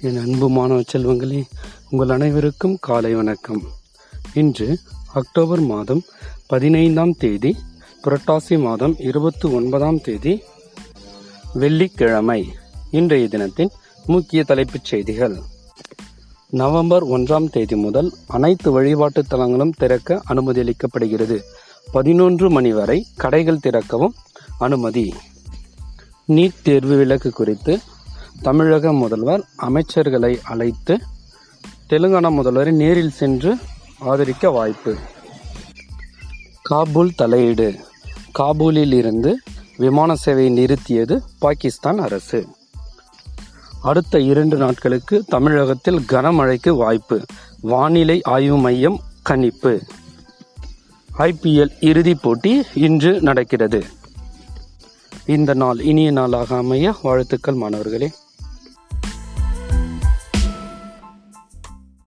என் அன்பு மாணவ செல்வங்களே உங்கள் அனைவருக்கும் காலை வணக்கம். இன்று அக்டோபர் மாதம் பதினைந்தாம் தேதி புரட்டாசி மாதம் இருபத்தி ஒன்பதாம் தேதி வெள்ளிக்கிழமை இன்றைய தினத்தின் முக்கிய தலைப்புச் செய்திகள். நவம்பர் ஒன்றாம் தேதி முதல் அனைத்து வழிபாட்டு தலங்களும் திறக்க அனுமதி அளிக்கப்படுகிறது. பதினொன்று மணி வரை கடைகள் திறக்கவும் அனுமதி. நீட் தேர்வு விலக்கு குறித்து தமிழக முதல்வர் அமைச்சர்களை அழைத்து தெலுங்கானா முதல்வரை நேரில் சென்று ஆதரிக்க வாய்ப்பு. காபூல் தலையீடு. காபூலில் இருந்து விமான சேவையை நிறுத்தியது பாகிஸ்தான் அரசு. அடுத்த இரண்டு நாட்களுக்கு தமிழகத்தில் கனமழைக்கு வாய்ப்பு. வானிலை ஆய்வு மையம் கணிப்பு. ஐபிஎல் இறுதிப் போட்டி இன்று நடக்கிறது. இந்த நாள் இனிய நாளாக அமைய வாழ்த்துக்கள் மாணவர்களே.